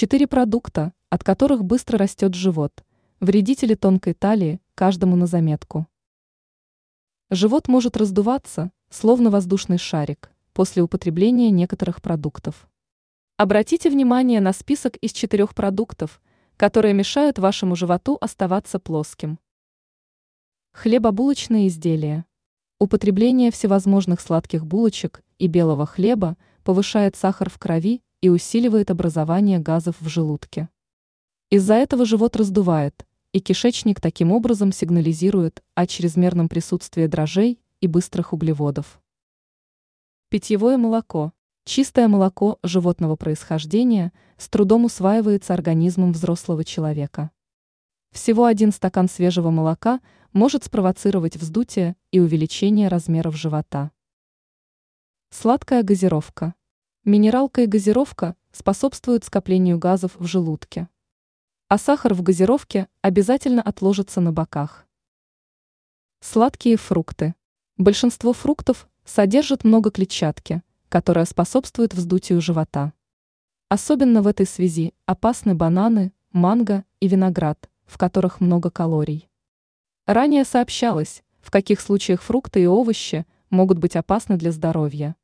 Четыре продукта, от которых быстро растет живот. Вредители тонкой талии, каждому на заметку. Живот может раздуваться, словно воздушный шарик, после употребления некоторых продуктов. Обратите внимание на список из четырех продуктов, которые мешают вашему животу оставаться плоским. Хлебобулочные изделия. Употребление всевозможных сладких булочек и белого хлеба повышает сахар в крови и усиливает образование газов в желудке. Из-за этого живот раздувает, и кишечник таким образом сигнализирует о чрезмерном присутствии дрожжей и быстрых углеводов. Питьевое молоко. Чистое молоко животного происхождения с трудом усваивается организмом взрослого человека. Всего один стакан свежего молока может спровоцировать вздутие и увеличение размеров живота. Сладкая газировка. Минералка и газировка способствуют скоплению газов в желудке. А сахар в газировке обязательно отложится на боках. Сладкие фрукты. Большинство фруктов содержат много клетчатки, которая способствует вздутию живота. Особенно в этой связи опасны бананы, манго и виноград, в которых много калорий. Ранее сообщалось, в каких случаях фрукты и овощи могут быть опасны для здоровья.